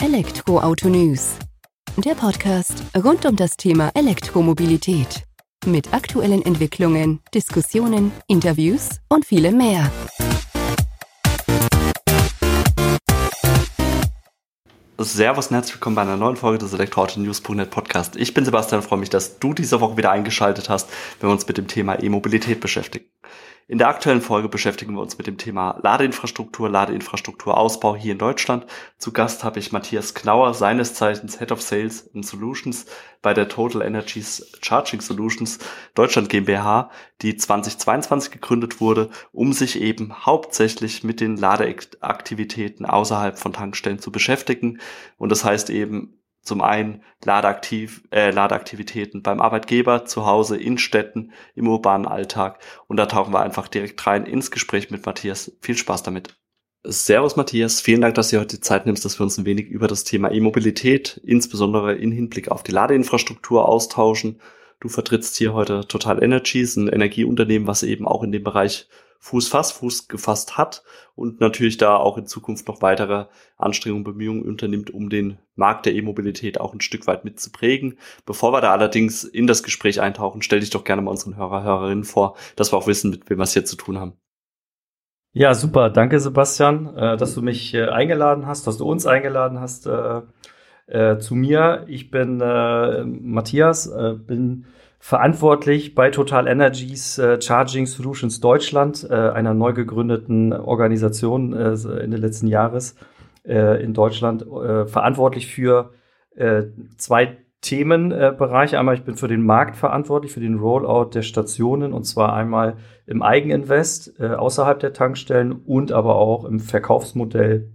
Elektroauto News. Der Podcast rund um das Thema Elektromobilität. Mit aktuellen Entwicklungen, Diskussionen, Interviews und vielem mehr. Servus und herzlich willkommen bei einer neuen Folge des Elektroauto-News.net Podcast. Ich bin Sebastian und freue mich, dass du diese Woche wieder eingeschaltet hast, wenn wir uns mit dem Thema E-Mobilität beschäftigen. In der aktuellen Folge beschäftigen wir uns mit dem Thema Ladeinfrastruktur, Ladeinfrastrukturausbau hier in Deutschland. Zu Gast habe ich Matthias Knauer, seines Zeichens Head of Sales and Solutions bei der Total Energies Charging Solutions Deutschland GmbH, die 2022 gegründet wurde, um sich eben hauptsächlich mit den Ladeaktivitäten außerhalb von Tankstellen zu beschäftigen. Und das heißt eben zum einen Ladeaktiv, äh, Ladeaktivitäten beim Arbeitgeber, zu Hause, in Städten, im urbanen Alltag. Und da tauchen wir einfach direkt rein ins Gespräch mit Matthias. Viel Spaß damit. Servus Matthias, vielen Dank, dass du heute die Zeit nimmst, dass wir uns ein wenig über das Thema E-Mobilität, insbesondere in Hinblick auf die Ladeinfrastruktur austauschen. Du vertrittst hier heute Total Energies, ein Energieunternehmen, was eben auch in dem Bereich Fuß fast Fuß gefasst hat und natürlich da auch in Zukunft noch weitere Anstrengungen, Bemühungen unternimmt, um den Markt der E-Mobilität auch ein Stück weit mitzuprägen. Bevor wir da allerdings in das Gespräch eintauchen, stell dich doch gerne mal unseren Hörer, Hörerinnen vor, dass wir auch wissen, mit wem wir es hier zu tun haben. Ja, super. Danke, Sebastian, äh, dass du mich äh, eingeladen hast, dass du uns eingeladen hast äh, zu mir. Ich bin Matthias, bin verantwortlich bei Total Energies äh, Charging Solutions Deutschland, äh, einer neu gegründeten Organisation äh, Ende letzten Jahres äh, in Deutschland, äh, verantwortlich für äh, zwei Themenbereiche. Einmal, ich bin für den Markt verantwortlich, für den Rollout der Stationen und zwar einmal im Eigeninvest äh, außerhalb der Tankstellen und aber auch im Verkaufsmodell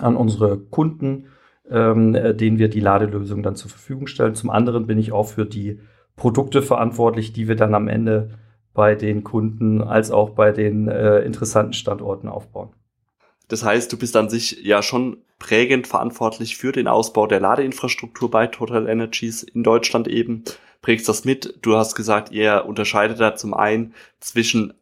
an unsere Kunden, ähm, äh, denen wir die Ladelösung dann zur Verfügung stellen. Zum anderen bin ich auch für die Produkte verantwortlich, die wir dann am Ende bei den Kunden als auch bei den äh, interessanten Standorten aufbauen. Das heißt, du bist an sich ja schon prägend verantwortlich für den Ausbau der Ladeinfrastruktur bei Total Energies in Deutschland eben. Prägst das mit. Du hast gesagt, ihr unterscheidet da zum einen zwischen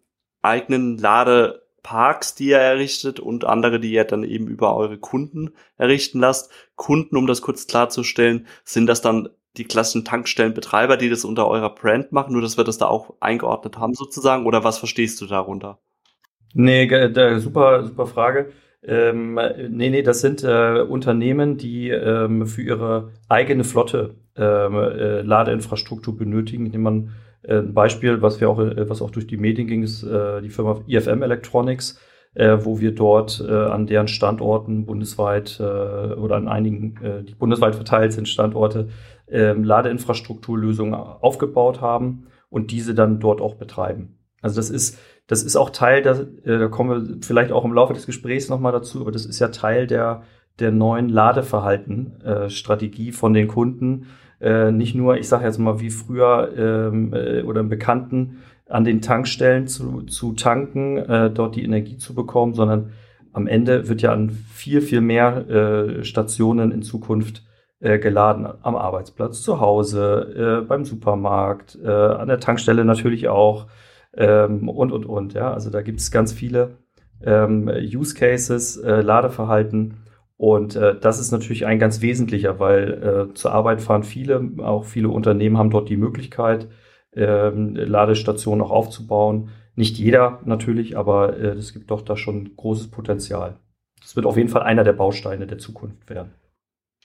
eigenen Ladeparks, die ihr errichtet und andere, die ihr dann eben über eure Kunden errichten lasst. Kunden, um das kurz klarzustellen, sind das dann die klassischen Tankstellenbetreiber, die das unter eurer Brand machen, nur dass wir das da auch eingeordnet haben sozusagen? Oder was verstehst du darunter? Nee, da, super, super Frage. Ähm, nee, nee, das sind äh, Unternehmen, die ähm, für ihre eigene Flotte ähm, äh, Ladeinfrastruktur benötigen. Ich nehme mal äh, ein Beispiel, was wir auch, äh, was auch durch die Medien ging, ist äh, die Firma IFM Electronics, äh, wo wir dort an deren Standorten bundesweit oder an einigen, die bundesweit verteilt sind, Standorte, ähm, Ladeinfrastrukturlösungen aufgebaut haben und diese dann dort auch betreiben. Also das ist, das ist auch Teil der, äh, da kommen wir vielleicht auch im Laufe des Gesprächs nochmal dazu, aber das ist ja Teil der, der neuen Ladeverhalten-Strategie äh, von den Kunden. Äh, nicht nur, ich sage jetzt mal, wie früher ähm, äh, oder im Bekannten an den Tankstellen zu, zu tanken, äh, dort die Energie zu bekommen, sondern am Ende wird ja an viel, viel mehr äh, Stationen in Zukunft geladen am Arbeitsplatz, zu Hause, äh, beim Supermarkt, äh, an der Tankstelle natürlich auch ähm, und, und, und. Ja, also da gibt es ganz viele ähm, Use Cases, äh, Ladeverhalten. Und äh, das ist natürlich ein ganz wesentlicher, weil äh, zur Arbeit fahren viele, auch viele Unternehmen haben dort die Möglichkeit, ähm, Ladestationen auch aufzubauen. Nicht jeder natürlich, aber äh, es gibt doch da schon großes Potenzial. Das wird auf jeden Fall einer der Bausteine der Zukunft werden.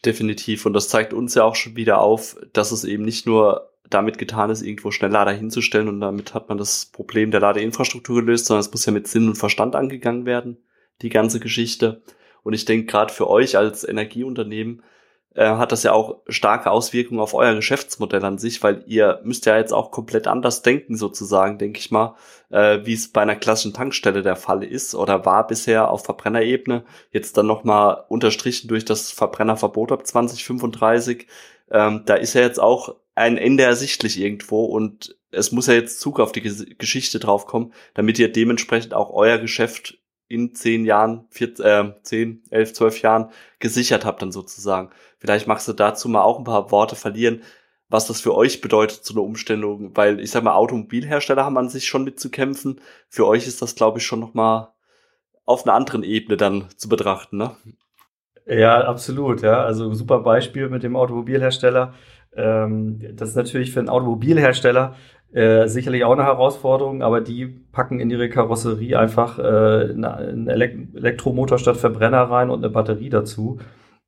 Definitiv. Und das zeigt uns ja auch schon wieder auf, dass es eben nicht nur damit getan ist, irgendwo schnell Lader hinzustellen und damit hat man das Problem der Ladeinfrastruktur gelöst, sondern es muss ja mit Sinn und Verstand angegangen werden, die ganze Geschichte. Und ich denke, gerade für euch als Energieunternehmen äh, hat das ja auch starke Auswirkungen auf euer Geschäftsmodell an sich, weil ihr müsst ja jetzt auch komplett anders denken sozusagen, denke ich mal, äh, wie es bei einer klassischen Tankstelle der Fall ist oder war bisher auf Verbrennerebene, jetzt dann nochmal unterstrichen durch das Verbrennerverbot ab 2035. Ähm, da ist ja jetzt auch ein Ende ersichtlich irgendwo und es muss ja jetzt Zug auf die Geschichte draufkommen, damit ihr dementsprechend auch euer Geschäft in zehn Jahren, vier, äh, zehn, elf, zwölf Jahren gesichert habt dann sozusagen. Vielleicht magst du dazu mal auch ein paar Worte verlieren, was das für euch bedeutet, so eine Umstellung, weil ich sag mal, Automobilhersteller haben an sich schon mit zu kämpfen. Für euch ist das, glaube ich, schon nochmal auf einer anderen Ebene dann zu betrachten, ne? Ja, absolut. Ja, also super Beispiel mit dem Automobilhersteller. Ähm, das ist natürlich für einen Automobilhersteller äh, sicherlich auch eine Herausforderung, aber die packen in ihre Karosserie einfach äh, einen Elektromotor statt Verbrenner rein und eine Batterie dazu.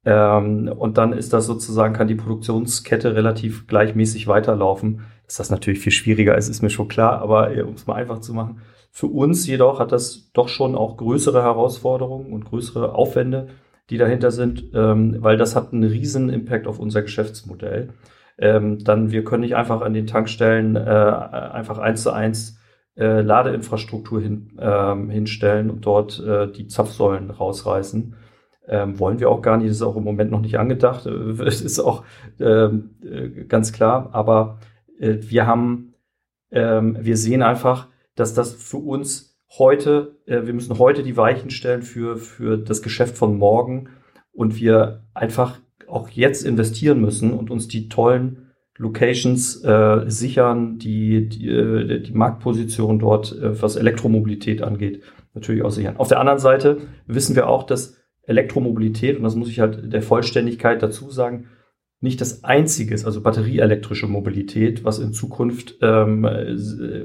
Ähm, und dann ist das sozusagen, kann die Produktionskette relativ gleichmäßig weiterlaufen. Dass das natürlich viel schwieriger ist, ist mir schon klar, aber äh, um es mal einfach zu machen. Für uns jedoch hat das doch schon auch größere Herausforderungen und größere Aufwände, die dahinter sind, ähm, weil das hat einen riesen Impact auf unser Geschäftsmodell. Ähm, dann wir können nicht einfach an den Tankstellen äh, einfach eins zu eins äh, Ladeinfrastruktur hin, ähm, hinstellen und dort äh, die Zapfsäulen rausreißen. Ähm, wollen wir auch gar nicht, das ist auch im Moment noch nicht angedacht, es ist auch ähm, äh, ganz klar, aber äh, wir haben, ähm, wir sehen einfach, dass das für uns heute, äh, wir müssen heute die Weichen stellen für, für das Geschäft von morgen. Und wir einfach auch jetzt investieren müssen und uns die tollen Locations äh, sichern, die, die, äh, die Marktposition dort, äh, was Elektromobilität angeht, natürlich auch sichern. Auf der anderen Seite wissen wir auch, dass Elektromobilität, und das muss ich halt der Vollständigkeit dazu sagen, nicht das einzige ist, also batterieelektrische Mobilität, was in Zukunft ähm,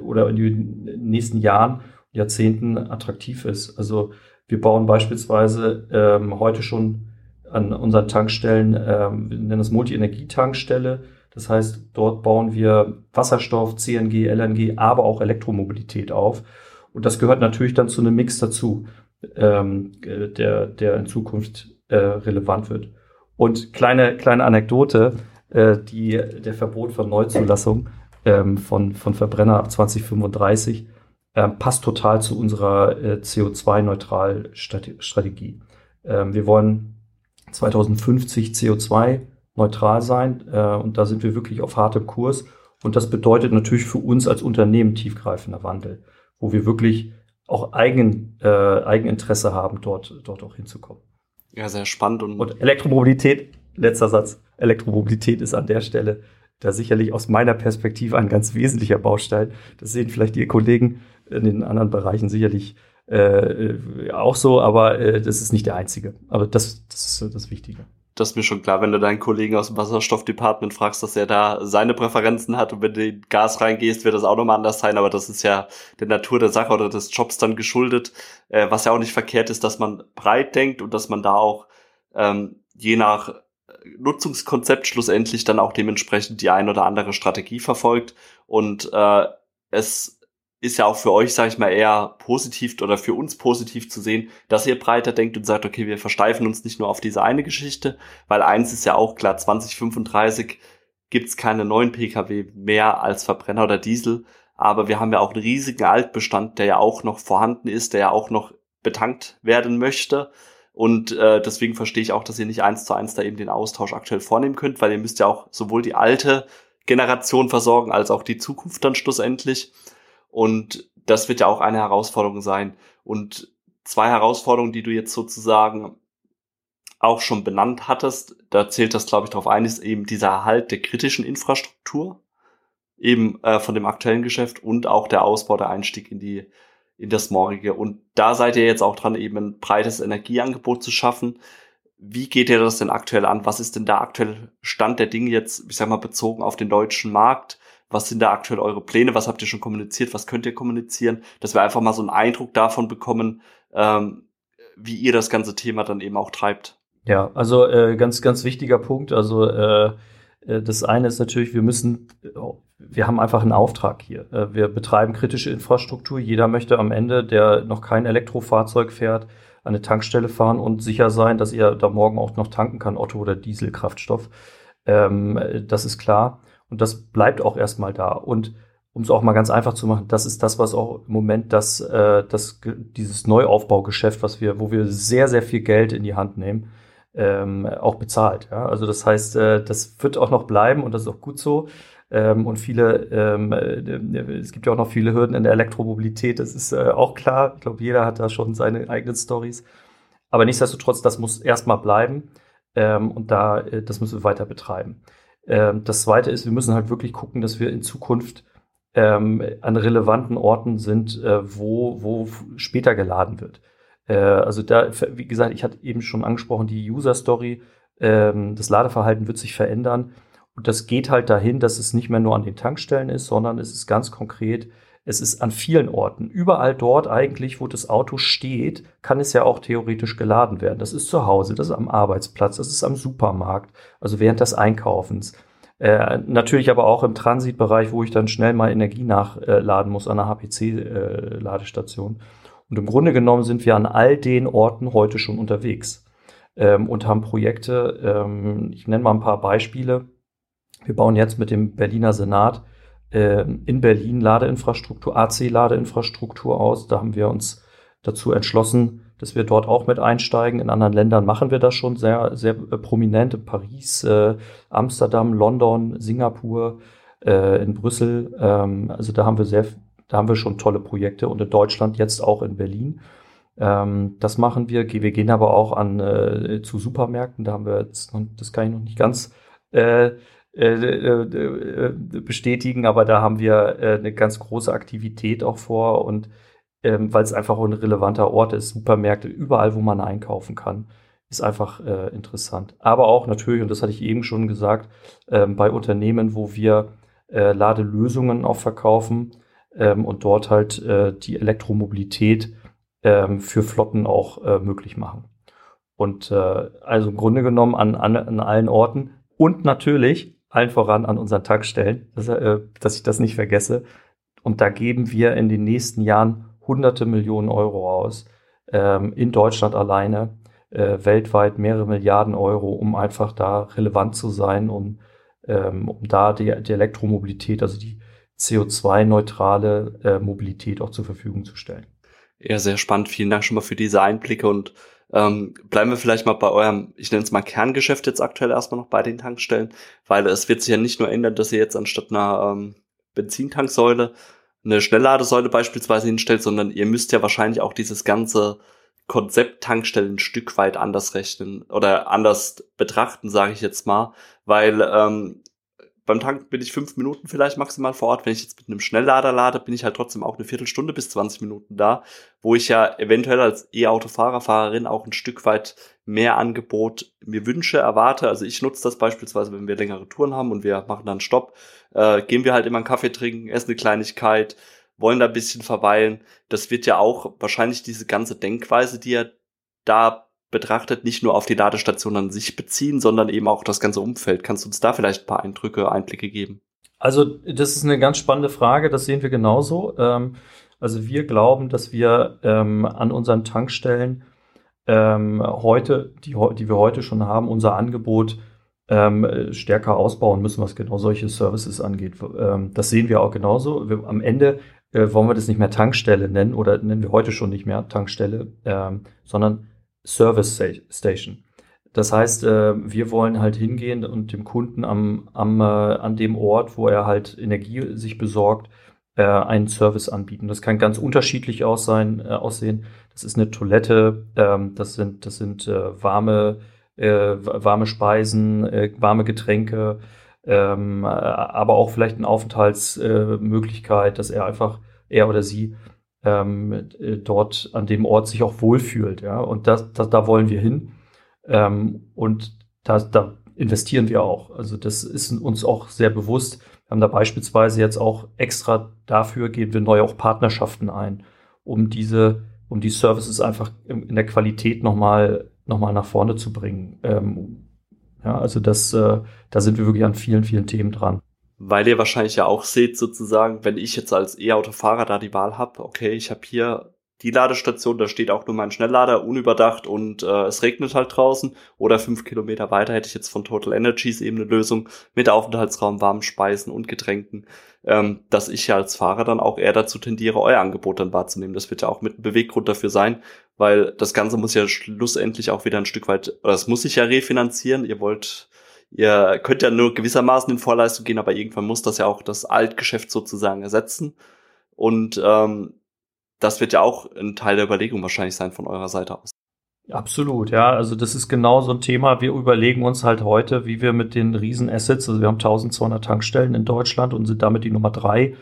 oder in den nächsten Jahren, Jahrzehnten attraktiv ist. Also wir bauen beispielsweise ähm, heute schon an unseren Tankstellen, ähm, wir nennen das Multi-Energie-Tankstelle. Das heißt, dort bauen wir Wasserstoff, CNG, LNG, aber auch Elektromobilität auf. Und das gehört natürlich dann zu einem Mix dazu, ähm, der, der in Zukunft äh, relevant wird. Und kleine, kleine Anekdote, äh, die, der Verbot von Neuzulassung ähm, von, von Verbrenner ab 2035 äh, passt total zu unserer äh, CO2-Neutral-Strategie. Ähm, wir wollen 2050 CO2-neutral sein. Äh, und da sind wir wirklich auf hartem Kurs. Und das bedeutet natürlich für uns als Unternehmen tiefgreifender Wandel, wo wir wirklich auch Eigen, äh, Eigeninteresse haben, dort, dort auch hinzukommen. Ja, sehr spannend. Und, und Elektromobilität, letzter Satz, Elektromobilität ist an der Stelle da sicherlich aus meiner Perspektive ein ganz wesentlicher Baustein. Das sehen vielleicht die Kollegen in den anderen Bereichen sicherlich äh, auch so, aber äh, das ist nicht der einzige. Aber das, das ist das Wichtige. Das ist mir schon klar, wenn du deinen Kollegen aus dem Wasserstoffdepartment fragst, dass er da seine Präferenzen hat und wenn du in Gas reingehst, wird das auch nochmal anders sein, aber das ist ja der Natur der Sache oder des Jobs dann geschuldet. Äh, was ja auch nicht verkehrt ist, dass man breit denkt und dass man da auch ähm, je nach Nutzungskonzept schlussendlich dann auch dementsprechend die ein oder andere Strategie verfolgt und äh, es ist ja auch für euch, sage ich mal, eher positiv oder für uns positiv zu sehen, dass ihr breiter denkt und sagt, okay, wir versteifen uns nicht nur auf diese eine Geschichte, weil eins ist ja auch klar, 2035 gibt's keine neuen Pkw mehr als Verbrenner oder Diesel, aber wir haben ja auch einen riesigen Altbestand, der ja auch noch vorhanden ist, der ja auch noch betankt werden möchte. Und äh, deswegen verstehe ich auch, dass ihr nicht eins zu eins da eben den Austausch aktuell vornehmen könnt, weil ihr müsst ja auch sowohl die alte Generation versorgen als auch die Zukunft dann schlussendlich. Und das wird ja auch eine Herausforderung sein. Und zwei Herausforderungen, die du jetzt sozusagen auch schon benannt hattest, da zählt das, glaube ich, darauf ein, ist eben dieser Erhalt der kritischen Infrastruktur, eben äh, von dem aktuellen Geschäft und auch der Ausbau, der Einstieg in die in das morgige. Und da seid ihr jetzt auch dran, eben ein breites Energieangebot zu schaffen. Wie geht ihr das denn aktuell an? Was ist denn der aktuelle Stand der Dinge jetzt, ich sag mal, bezogen auf den deutschen Markt? Was sind da aktuell eure Pläne? Was habt ihr schon kommuniziert? Was könnt ihr kommunizieren? Dass wir einfach mal so einen Eindruck davon bekommen, ähm, wie ihr das ganze Thema dann eben auch treibt. Ja, also äh, ganz, ganz wichtiger Punkt. Also äh, äh das eine ist natürlich, wir müssen, wir haben einfach einen Auftrag hier. Äh, wir betreiben kritische Infrastruktur. Jeder möchte am Ende, der noch kein Elektrofahrzeug fährt, an eine Tankstelle fahren und sicher sein, dass er da morgen auch noch tanken kann, Otto oder Dieselkraftstoff. Ähm, das ist klar. Und das bleibt auch erstmal da. Und um es auch mal ganz einfach zu machen, das ist das, was auch im Moment das, äh, das dieses Neuaufbaugeschäft, was wir, wo wir sehr, sehr viel Geld in die Hand nehmen, ähm, auch bezahlt. Ja? Also das heißt, äh, das wird auch noch bleiben und das ist auch gut so. Ähm, und viele, ähm, äh, es gibt ja auch noch viele Hürden in der Elektromobilität, das ist äh, auch klar. Ich glaube, jeder hat da schon seine eigenen Stories. Aber nichtsdestotrotz, das muss erstmal bleiben. Ähm, und da, äh, das müssen wir weiter betreiben. Ähm, das zweite ist, wir müssen halt wirklich gucken, dass wir in Zukunft ähm, an relevanten Orten sind, äh, wo, wo später geladen wird. Äh, also da, wie gesagt, ich hatte eben schon angesprochen, die User Story, ähm, das Ladeverhalten wird sich verändern. Und das geht halt dahin, dass es nicht mehr nur an den Tankstellen ist, sondern es ist ganz konkret, es ist an vielen Orten. Überall dort eigentlich, wo das Auto steht, kann es ja auch theoretisch geladen werden. Das ist zu Hause, das ist am Arbeitsplatz, das ist am Supermarkt, also während des Einkaufens. Äh, natürlich aber auch im Transitbereich, wo ich dann schnell mal Energie nachladen muss an einer HPC-Ladestation. Äh, und im Grunde genommen sind wir an all den Orten heute schon unterwegs ähm, und haben Projekte. Ähm, ich nenne mal ein paar Beispiele. Wir bauen jetzt mit dem Berliner Senat in Berlin Ladeinfrastruktur, AC-Ladeinfrastruktur aus. Da haben wir uns dazu entschlossen, dass wir dort auch mit einsteigen. In anderen Ländern machen wir das schon sehr, sehr äh, prominent. In Paris, äh, Amsterdam, London, Singapur, äh, in Brüssel. Ähm, also da haben wir sehr, da haben wir schon tolle Projekte und in Deutschland jetzt auch in Berlin. Ähm, das machen wir. Wir gehen aber auch an äh, zu Supermärkten. Da haben wir jetzt, das kann ich noch nicht ganz äh, bestätigen, aber da haben wir äh, eine ganz große Aktivität auch vor und ähm, weil es einfach ein relevanter Ort ist. Supermärkte, überall, wo man einkaufen kann, ist einfach äh, interessant. Aber auch natürlich, und das hatte ich eben schon gesagt, ähm, bei Unternehmen, wo wir äh, Ladelösungen auch verkaufen ähm, und dort halt äh, die Elektromobilität ähm, für Flotten auch äh, möglich machen. Und äh, also im Grunde genommen an, an, an allen Orten und natürlich allen voran an unseren Tankstellen, dass, äh, dass ich das nicht vergesse. Und da geben wir in den nächsten Jahren hunderte Millionen Euro aus, ähm, in Deutschland alleine, äh, weltweit mehrere Milliarden Euro, um einfach da relevant zu sein, um, ähm, um da die, die Elektromobilität, also die CO2-neutrale äh, Mobilität auch zur Verfügung zu stellen. Ja, sehr spannend. Vielen Dank schon mal für diese Einblicke und ähm, bleiben wir vielleicht mal bei eurem, ich nenne es mal Kerngeschäft jetzt aktuell erstmal noch bei den Tankstellen, weil es wird sich ja nicht nur ändern, dass ihr jetzt anstatt einer ähm, Benzintanksäule eine Schnellladesäule beispielsweise hinstellt, sondern ihr müsst ja wahrscheinlich auch dieses ganze Konzept Tankstellen ein Stück weit anders rechnen oder anders betrachten, sage ich jetzt mal, weil ähm, beim Tank bin ich fünf Minuten vielleicht maximal vor Ort. Wenn ich jetzt mit einem Schnelllader lade, bin ich halt trotzdem auch eine Viertelstunde bis 20 Minuten da, wo ich ja eventuell als E-Autofahrer, Fahrerin auch ein Stück weit mehr Angebot mir wünsche, erwarte. Also ich nutze das beispielsweise, wenn wir längere Touren haben und wir machen dann Stopp, äh, gehen wir halt immer einen Kaffee trinken, essen eine Kleinigkeit, wollen da ein bisschen verweilen. Das wird ja auch wahrscheinlich diese ganze Denkweise, die er da betrachtet, nicht nur auf die Ladestation an sich beziehen, sondern eben auch das ganze Umfeld. Kannst du uns da vielleicht ein paar Eindrücke, Einblicke geben? Also das ist eine ganz spannende Frage, das sehen wir genauso. Ähm, also wir glauben, dass wir ähm, an unseren Tankstellen ähm, heute, die, die wir heute schon haben, unser Angebot stärker ausbauen müssen, was genau solche Services angeht. das sehen wir auch genauso. Am Ende äh, wollen wir das nicht mehr Tankstelle nennen oder nennen wir heute schon nicht mehr Tankstelle, sondern Service Station. Das heißt, äh, wir wollen halt hingehen und dem Kunden am, am, äh, an dem Ort, wo er halt Energie sich besorgt, äh, einen Service anbieten. Das kann ganz unterschiedlich aus sein, aussehen. Das ist eine Toilette, ähm, das sind, das sind warme, warme Speisen, warme Getränke, ähm, aber auch vielleicht eine Aufenthaltsmöglichkeit, dass er einfach, er oder sie ähm, äh, dort an dem Ort sich auch wohlfühlt. Ja? Und das, das, da wollen wir hin. Ähm, und da, da investieren wir auch. Also das ist uns auch sehr bewusst. Wir haben da beispielsweise jetzt auch extra dafür gehen wir neu auch Partnerschaften ein, um diese, um die Services einfach in der Qualität nochmal noch mal nach vorne zu bringen. Ähm, ja, also das, äh, da sind wir wirklich an vielen, vielen Themen dran weil ihr wahrscheinlich ja auch seht, sozusagen, wenn ich jetzt als E-Autofahrer da die Wahl habe, okay, ich habe hier die Ladestation, da steht auch nur mein Schnelllader unüberdacht und äh, es regnet halt draußen. Oder fünf Kilometer weiter hätte ich jetzt von Total Energies eben eine Lösung mit Aufenthaltsraum, warmen Speisen und Getränken, ähm, dass ich ja als Fahrer dann auch eher dazu tendiere, euer Angebot dann wahrzunehmen. Das wird ja auch mit einem Beweggrund dafür sein, weil das Ganze muss ja schlussendlich auch wieder ein Stück weit, oder es muss sich ja refinanzieren. Ihr wollt ihr könnt ja nur gewissermaßen in Vorleistung gehen, aber irgendwann muss das ja auch das Altgeschäft sozusagen ersetzen. Und ähm, das wird ja auch ein Teil der Überlegung wahrscheinlich sein von eurer Seite aus. Absolut, ja. Also das ist genau so ein Thema. Wir überlegen uns halt heute, wie wir mit den Riesenassets, also wir haben 1200 Tankstellen in Deutschland und sind damit die Nummer drei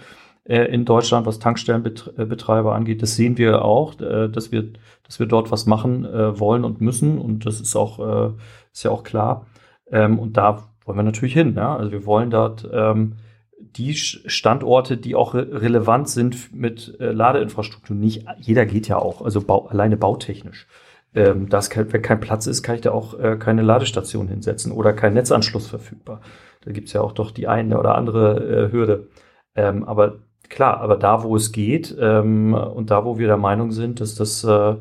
äh, in Deutschland, was Tankstellenbetreiber angeht. Das sehen wir auch, äh, dass wir, dass wir dort was machen äh, wollen und müssen. Und das ist auch, äh, ist ja auch klar. Ähm, und da wollen wir natürlich hin. Ja? Also wir wollen dort ähm, die Standorte, die auch re relevant sind mit äh, Ladeinfrastruktur. Nicht jeder geht ja auch, also bau, alleine bautechnisch. Ähm, das kein, wenn kein Platz ist, kann ich da auch äh, keine Ladestation hinsetzen oder kein Netzanschluss verfügbar. Da gibt's ja auch doch die eine oder andere äh, Hürde. Ähm, aber klar, aber da, wo es geht ähm, und da, wo wir der Meinung sind, dass das, äh,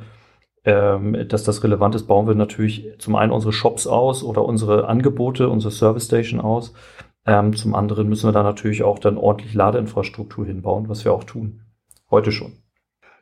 ähm, dass das relevant ist, bauen wir natürlich zum einen unsere Shops aus oder unsere Angebote, unsere Service Station aus. Ähm, zum anderen müssen wir da natürlich auch dann ordentlich Ladeinfrastruktur hinbauen, was wir auch tun. Heute schon.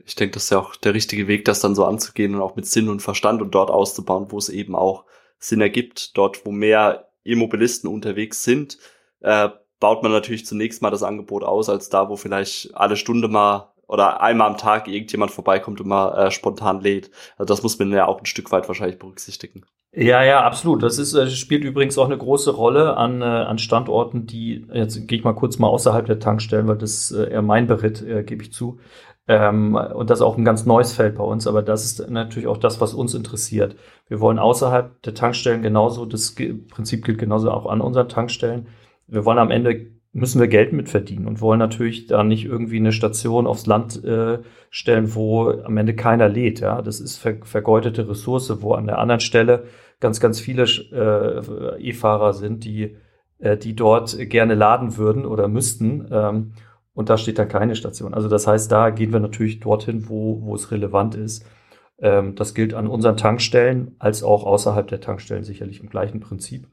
Ich denke, das ist ja auch der richtige Weg, das dann so anzugehen und auch mit Sinn und Verstand und dort auszubauen, wo es eben auch Sinn ergibt. Dort, wo mehr E-Mobilisten unterwegs sind, äh, baut man natürlich zunächst mal das Angebot aus, als da, wo vielleicht alle Stunde mal oder einmal am Tag irgendjemand vorbeikommt und mal äh, spontan lädt. Also das muss man ja auch ein Stück weit wahrscheinlich berücksichtigen. Ja, ja, absolut. Das ist, äh, spielt übrigens auch eine große Rolle an, äh, an Standorten, die, jetzt gehe ich mal kurz mal außerhalb der Tankstellen, weil das äh, eher mein Beritt, äh, gebe ich zu. Ähm, und das ist auch ein ganz neues Feld bei uns, aber das ist natürlich auch das, was uns interessiert. Wir wollen außerhalb der Tankstellen genauso, das Prinzip gilt genauso auch an unseren Tankstellen. Wir wollen am Ende müssen wir Geld mitverdienen und wollen natürlich da nicht irgendwie eine Station aufs Land äh, stellen, wo am Ende keiner lädt. Ja, das ist ver vergeudete Ressource, wo an der anderen Stelle ganz, ganz viele äh, E-Fahrer sind, die, äh, die dort gerne laden würden oder müssten. Ähm, und da steht da keine Station. Also das heißt, da gehen wir natürlich dorthin, wo, wo es relevant ist. Ähm, das gilt an unseren Tankstellen als auch außerhalb der Tankstellen sicherlich im gleichen Prinzip.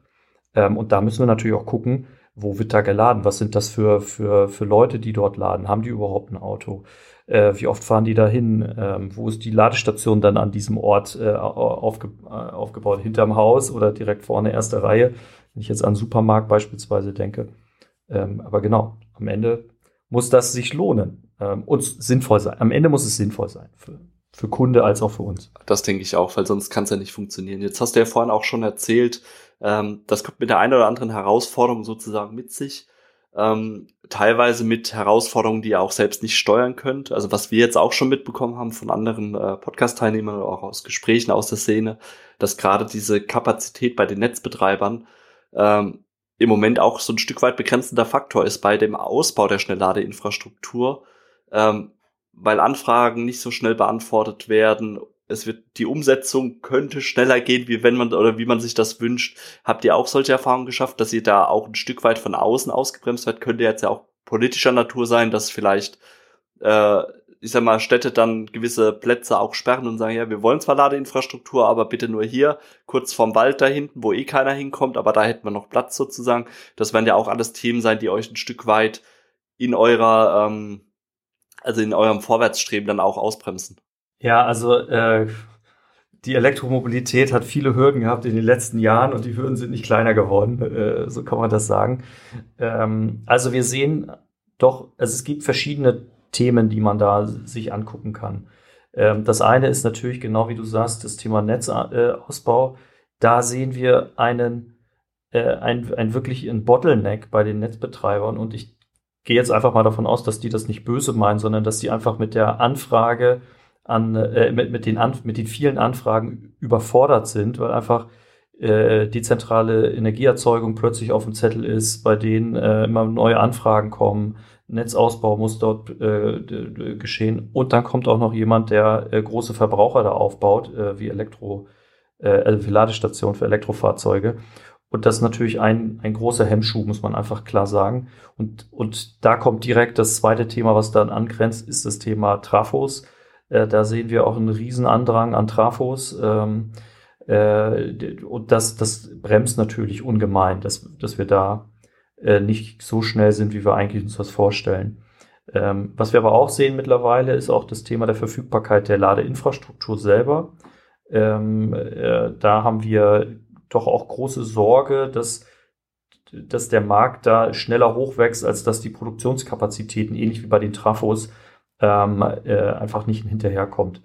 Ähm, und da müssen wir natürlich auch gucken, wo wird da geladen? Was sind das für, für, für Leute, die dort laden? Haben die überhaupt ein Auto? Äh, wie oft fahren die da hin? Ähm, wo ist die Ladestation dann an diesem Ort äh, aufge, äh, aufgebaut? Hinterm Haus oder direkt vorne erste Reihe? Wenn ich jetzt an Supermarkt beispielsweise denke. Ähm, aber genau, am Ende muss das sich lohnen ähm, und sinnvoll sein. Am Ende muss es sinnvoll sein für, für Kunde als auch für uns. Das denke ich auch, weil sonst kann es ja nicht funktionieren. Jetzt hast du ja vorhin auch schon erzählt, ähm, das kommt mit der einen oder anderen Herausforderung sozusagen mit sich. Ähm, teilweise mit Herausforderungen, die ihr auch selbst nicht steuern könnt. Also was wir jetzt auch schon mitbekommen haben von anderen äh, Podcast-Teilnehmern oder auch aus Gesprächen aus der Szene, dass gerade diese Kapazität bei den Netzbetreibern ähm, im Moment auch so ein Stück weit begrenzender Faktor ist bei dem Ausbau der Schnellladeinfrastruktur, ähm, weil Anfragen nicht so schnell beantwortet werden es wird, die Umsetzung könnte schneller gehen, wie wenn man, oder wie man sich das wünscht. Habt ihr auch solche Erfahrungen geschafft, dass ihr da auch ein Stück weit von außen ausgebremst wird? Könnte jetzt ja auch politischer Natur sein, dass vielleicht, äh, ich sag mal, Städte dann gewisse Plätze auch sperren und sagen, ja, wir wollen zwar Ladeinfrastruktur, aber bitte nur hier, kurz vorm Wald da hinten, wo eh keiner hinkommt, aber da hätten wir noch Platz sozusagen. Das werden ja auch alles Themen sein, die euch ein Stück weit in eurer, ähm, also in eurem Vorwärtsstreben dann auch ausbremsen. Ja, also äh, die Elektromobilität hat viele Hürden gehabt in den letzten Jahren und die Hürden sind nicht kleiner geworden, äh, so kann man das sagen. Ähm, also wir sehen doch, also es gibt verschiedene Themen, die man da sich angucken kann. Ähm, das eine ist natürlich genau wie du sagst, das Thema Netzausbau. da sehen wir einen, äh, ein, ein wirklich ein Bottleneck bei den Netzbetreibern und ich gehe jetzt einfach mal davon aus, dass die das nicht böse meinen, sondern dass die einfach mit der Anfrage an, äh, mit, mit, den an, mit den vielen Anfragen überfordert sind, weil einfach äh, die zentrale Energieerzeugung plötzlich auf dem Zettel ist, bei denen äh, immer neue Anfragen kommen, Netzausbau muss dort äh, geschehen und dann kommt auch noch jemand, der äh, große Verbraucher da aufbaut, äh, wie Elektro, äh, also wie Ladestationen für Elektrofahrzeuge. Und das ist natürlich ein, ein großer Hemmschuh, muss man einfach klar sagen. Und, und da kommt direkt das zweite Thema, was dann angrenzt, ist das Thema Trafos. Äh, da sehen wir auch einen riesen Andrang an Trafos. Ähm, äh, und das, das bremst natürlich ungemein, dass, dass wir da äh, nicht so schnell sind, wie wir eigentlich uns das vorstellen. Ähm, was wir aber auch sehen mittlerweile, ist auch das Thema der Verfügbarkeit der Ladeinfrastruktur selber. Ähm, äh, da haben wir doch auch große Sorge, dass, dass der Markt da schneller hochwächst, als dass die Produktionskapazitäten, ähnlich wie bei den Trafos, ähm, äh, einfach nicht hinterherkommt.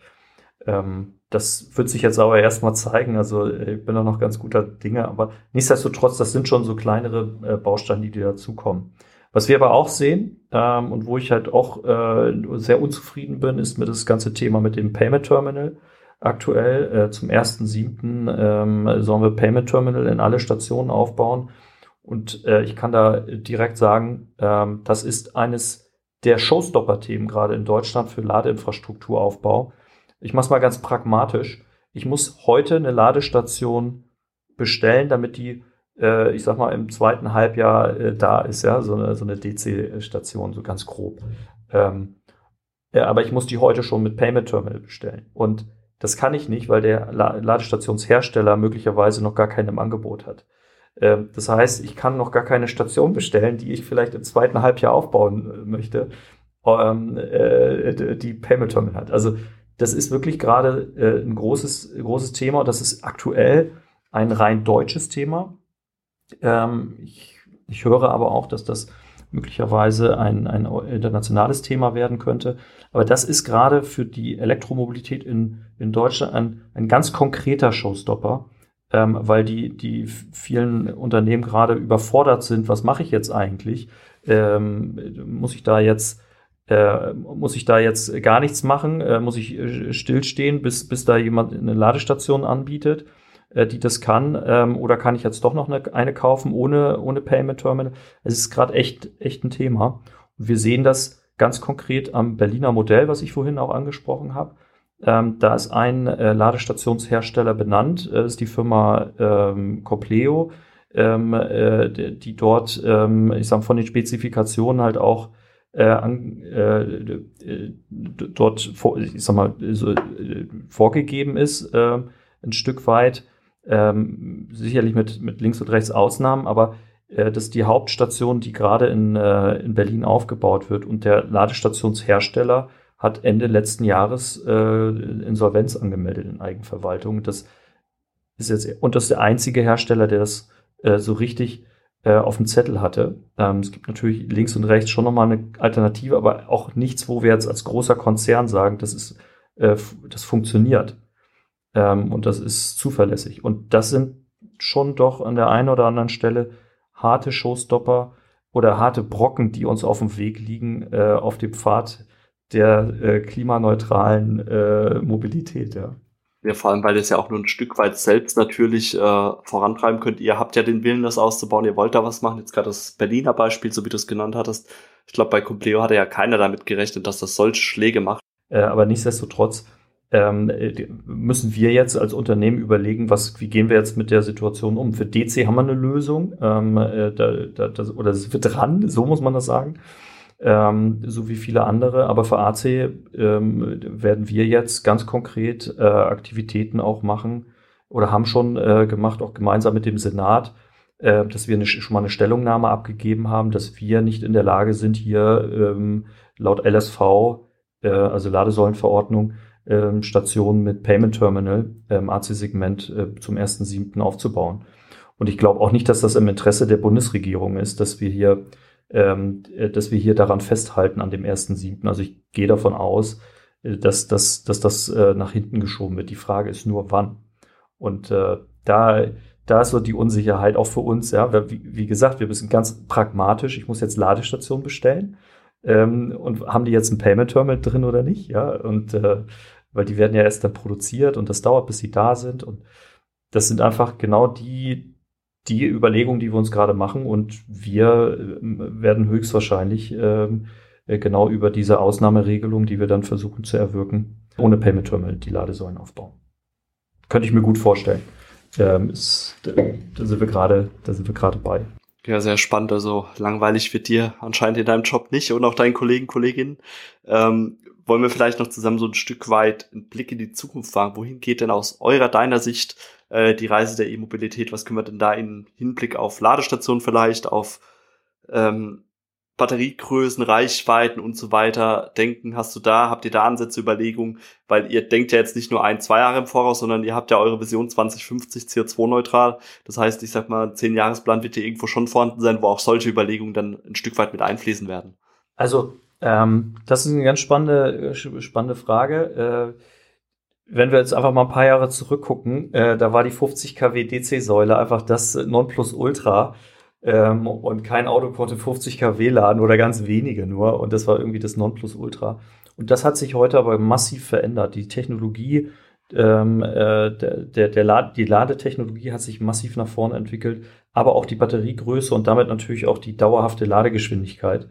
Ähm, das wird sich jetzt aber erstmal zeigen. Also äh, ich bin da noch ganz guter Dinge, aber nichtsdestotrotz, das sind schon so kleinere äh, Bausteine, die dazukommen. Was wir aber auch sehen ähm, und wo ich halt auch äh, sehr unzufrieden bin, ist mit das ganze Thema mit dem Payment Terminal. Aktuell äh, zum 1.7. Ähm, sollen wir Payment Terminal in alle Stationen aufbauen. Und äh, ich kann da direkt sagen, ähm, das ist eines der Showstopper-Themen gerade in Deutschland für Ladeinfrastrukturaufbau. Ich mache es mal ganz pragmatisch. Ich muss heute eine Ladestation bestellen, damit die äh, ich sag mal, im zweiten Halbjahr äh, da ist, ja, so eine, so eine DC-Station, so ganz grob. Ähm, ja, aber ich muss die heute schon mit Payment Terminal bestellen. Und das kann ich nicht, weil der Ladestationshersteller möglicherweise noch gar keinen im Angebot hat. Ähm, das heißt, ich kann noch gar keine Station bestellen, die ich vielleicht im zweiten Halbjahr aufbauen äh, möchte, ähm, äh, die Payment Terminal hat. Also das ist wirklich gerade äh, ein großes, großes Thema das ist aktuell ein rein deutsches Thema. Ähm, ich, ich höre aber auch, dass das möglicherweise ein, ein internationales Thema werden könnte. Aber das ist gerade für die Elektromobilität in, in Deutschland ein, ein ganz konkreter Showstopper, ähm, weil die, die vielen Unternehmen gerade überfordert sind. Was mache ich jetzt eigentlich? Ähm, muss ich da jetzt äh, muss ich da jetzt gar nichts machen? Äh, muss ich äh, stillstehen, bis, bis da jemand eine Ladestation anbietet? äh, die das kann? Ähm, oder kann ich jetzt doch noch eine, eine kaufen ohne, ohne Payment Terminal? Es ist gerade echt, echt ein Thema. Und wir sehen das ganz konkret am Berliner Modell, was ich vorhin auch angesprochen habe. Ähm, da ist ein äh, Ladestationshersteller benannt, äh, ist die Firma ähm, Compleo, ähm, äh, die, dort, ähm, ich sag von den Spezifikationen halt auch äh, an, äh, dort vor, ich sag mal, so, äh, vorgegeben ist, äh, ein Stück weit. Ähm, sicherlich mit, mit links und rechts Ausnahmen, aber das ist die Hauptstation, die gerade in, in Berlin aufgebaut wird. Und der Ladestationshersteller hat Ende letzten Jahres äh, Insolvenz angemeldet in Eigenverwaltung. Das ist jetzt, und das ist der einzige Hersteller, der das äh, so richtig äh, auf dem Zettel hatte. Ähm, es gibt natürlich links und rechts schon nochmal eine Alternative, aber auch nichts, wo wir jetzt als großer Konzern sagen, das ist, äh, das funktioniert. Ähm, und das ist zuverlässig. Und das sind schon doch an der einen oder anderen Stelle harte Showstopper oder harte Brocken, die uns auf dem Weg liegen, äh, auf dem Pfad der äh, klimaneutralen äh, Mobilität, ja. Ja, vor allem, weil ihr es ja auch nur ein Stück weit selbst natürlich äh, vorantreiben könnt. Ihr habt ja den Willen, das auszubauen, ihr wollt da was machen. Jetzt gerade das Berliner Beispiel, so wie du es genannt hattest. Ich glaube, bei Compleo hatte ja keiner damit gerechnet, dass das solche Schläge macht. Äh, aber nichtsdestotrotz ähm, müssen wir jetzt als Unternehmen überlegen, was, wie gehen wir jetzt mit der Situation um. Für DC haben wir eine Lösung, ähm, äh, da, da, das, oder es wird dran, so muss man das sagen, ähm, so wie viele andere. Aber für AC ähm, werden wir jetzt ganz konkret äh, Aktivitäten auch machen oder haben schon äh, gemacht, auch gemeinsam mit dem Senat, äh, dass wir eine, schon mal eine Stellungnahme abgegeben haben, dass wir nicht in der Lage sind, hier ähm, laut LSV, äh, also Ladesäulenverordnung, ähm, Stationen mit Payment Terminal ähm, AC-Segment äh, zum 1.7. aufzubauen. Und ich glaube auch nicht, dass das im Interesse der Bundesregierung ist, dass wir hier, ähm, äh, dass wir hier daran festhalten an dem 1.7. Also ich gehe davon aus, äh, dass, dass, dass das äh, nach hinten geschoben wird. Die Frage ist nur, wann. Und äh, da, da ist so die Unsicherheit auch für uns. Ja, wie, wie gesagt, wir sind ganz pragmatisch. Ich muss jetzt Ladestationen bestellen ähm, und haben die jetzt ein Payment Terminal drin oder nicht, ja, und äh, weil die werden ja erst dann produziert und das dauert, bis sie da sind und das sind einfach genau die, die Überlegungen, die wir uns gerade machen und wir äh, werden höchstwahrscheinlich ähm, äh, genau über diese Ausnahmeregelung, die wir dann versuchen zu erwirken, ohne Payment Terminal die Ladesäulen aufbauen. Könnte ich mir gut vorstellen. Ähm, da sind wir gerade, da sind wir gerade bei. Ja, sehr spannend. Also langweilig wird dir anscheinend in deinem Job nicht und auch deinen Kollegen, Kolleginnen. Ähm, wollen wir vielleicht noch zusammen so ein Stück weit einen Blick in die Zukunft wagen? Wohin geht denn aus eurer, deiner Sicht äh, die Reise der E-Mobilität? Was können wir denn da in Hinblick auf Ladestationen vielleicht, auf ähm, Batteriegrößen, Reichweiten und so weiter denken? Hast du da, habt ihr da Ansätze, Überlegungen? Weil ihr denkt ja jetzt nicht nur ein, zwei Jahre im Voraus, sondern ihr habt ja eure Vision 2050 CO2-neutral. Das heißt, ich sag mal, zehn Jahresplan wird hier irgendwo schon vorhanden sein, wo auch solche Überlegungen dann ein Stück weit mit einfließen werden. Also, ähm, das ist eine ganz spannende, spannende Frage. Äh, wenn wir jetzt einfach mal ein paar Jahre zurückgucken, äh, da war die 50 kW DC-Säule einfach das Nonplusultra Ähm, und kein Auto konnte 50 kW laden oder ganz wenige nur. Und das war irgendwie das Nonplusultra. Und das hat sich heute aber massiv verändert. Die Technologie, ähm, äh, der, der, der die Ladetechnologie hat sich massiv nach vorne entwickelt, aber auch die Batteriegröße und damit natürlich auch die dauerhafte Ladegeschwindigkeit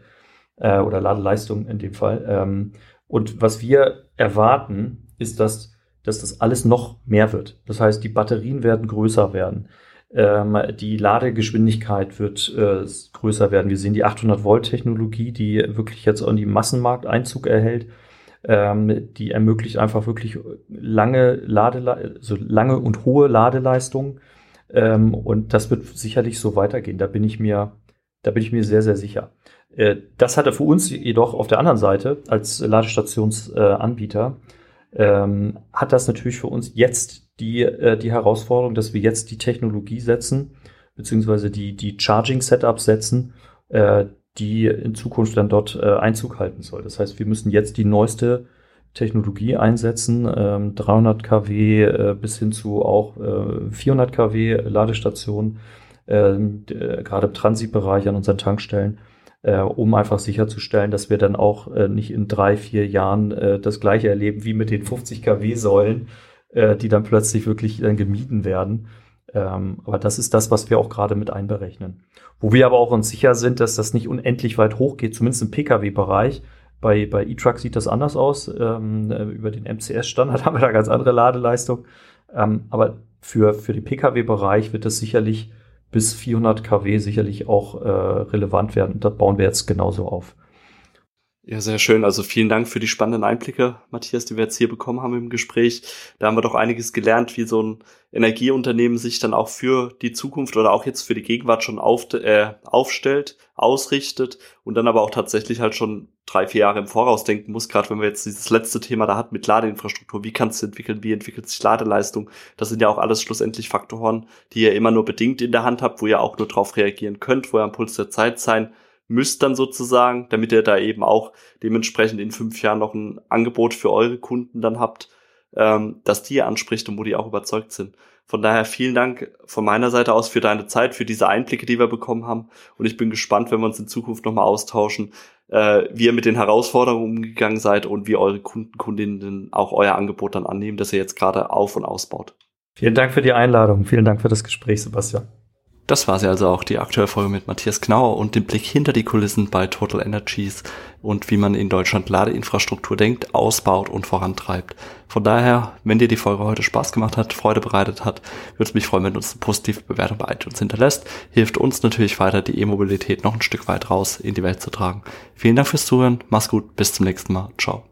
äh, oder Ladeleistung in dem Fall. Ähm, und was wir erwarten, ist, dass, dass das alles noch mehr wird. Das heißt, die Batterien werden größer werden. Ähm, die Ladegeschwindigkeit wird äh, größer werden. Wir sehen die 800 Volt Technologie, die wirklich jetzt an die Massenmarkt Einzug erhält. Ähm, die ermöglicht einfach wirklich lange Ladele so lange und hohe Ladeleistungen. Ähm, und das wird sicherlich so weitergehen. Da bin ich mir, da bin ich mir sehr, sehr sicher. Äh, das hatte für uns jedoch auf der anderen Seite als Ladestationsanbieter ähm, hat das natürlich für uns jetzt die, äh, die Herausforderung, dass wir jetzt die Technologie setzen, beziehungsweise die, die Charging-Setups setzen, äh, die in Zukunft dann dort äh, Einzug halten soll. Das heißt, wir müssen jetzt die neueste Technologie einsetzen, ähm, 300 kW äh, bis hin zu auch äh, 400 kW Ladestationen, ähm, äh, gerade im Transitbereich an unseren Tankstellen, äh, um einfach sicherzustellen, dass wir dann auch äh, nicht in drei, vier Jahren äh, das gleiche erleben wie mit den 50 kW Säulen, äh, die dann plötzlich wirklich dann gemieden werden. Ähm, aber das ist das, was wir auch gerade mit einberechnen. Wo wir aber auch uns sicher sind, dass das nicht unendlich weit hochgeht, zumindest im Pkw-Bereich. Bei, bei E-Truck sieht das anders aus. Ähm, äh, über den MCS-Standard haben wir da ganz andere Ladeleistung. Ähm, aber für, für den Pkw-Bereich wird das sicherlich bis 400 kW sicherlich auch äh, relevant werden. Das bauen wir jetzt genauso auf. Ja, sehr schön. Also vielen Dank für die spannenden Einblicke, Matthias, die wir jetzt hier bekommen haben im Gespräch. Da haben wir doch einiges gelernt, wie so ein Energieunternehmen sich dann auch für die Zukunft oder auch jetzt für die Gegenwart schon auf, äh, aufstellt, ausrichtet und dann aber auch tatsächlich halt schon drei, vier Jahre im Voraus denken muss, gerade wenn wir jetzt dieses letzte Thema da hat mit Ladeinfrastruktur. Wie kann es entwickeln? Wie entwickelt sich Ladeleistung? Das sind ja auch alles schlussendlich Faktoren, die ihr immer nur bedingt in der Hand habt, wo ihr auch nur drauf reagieren könnt, wo ihr am Puls der Zeit sein müsst dann sozusagen, damit ihr da eben auch dementsprechend in fünf Jahren noch ein Angebot für eure Kunden dann habt, ähm, dass die anspricht und wo die auch überzeugt sind. Von daher vielen Dank von meiner Seite aus für deine Zeit, für diese Einblicke, die wir bekommen haben. Und ich bin gespannt, wenn wir uns in Zukunft nochmal austauschen, äh, wie ihr mit den Herausforderungen umgegangen seid und wie eure Kunden, Kundinnen auch euer Angebot dann annehmen, das ihr jetzt gerade auf und ausbaut. Vielen Dank für die Einladung. Vielen Dank für das Gespräch, Sebastian. Das war sie also auch, die aktuelle Folge mit Matthias Knauer und dem Blick hinter die Kulissen bei Total Energies und wie man in Deutschland Ladeinfrastruktur denkt, ausbaut und vorantreibt. Von daher, wenn dir die Folge heute Spaß gemacht hat, Freude bereitet hat, würde es mich freuen, wenn du uns eine positive Bewertung bei iTunes hinterlässt. Hilft uns natürlich weiter, die E-Mobilität noch ein Stück weit raus in die Welt zu tragen. Vielen Dank fürs Zuhören, mach's gut, bis zum nächsten Mal, ciao.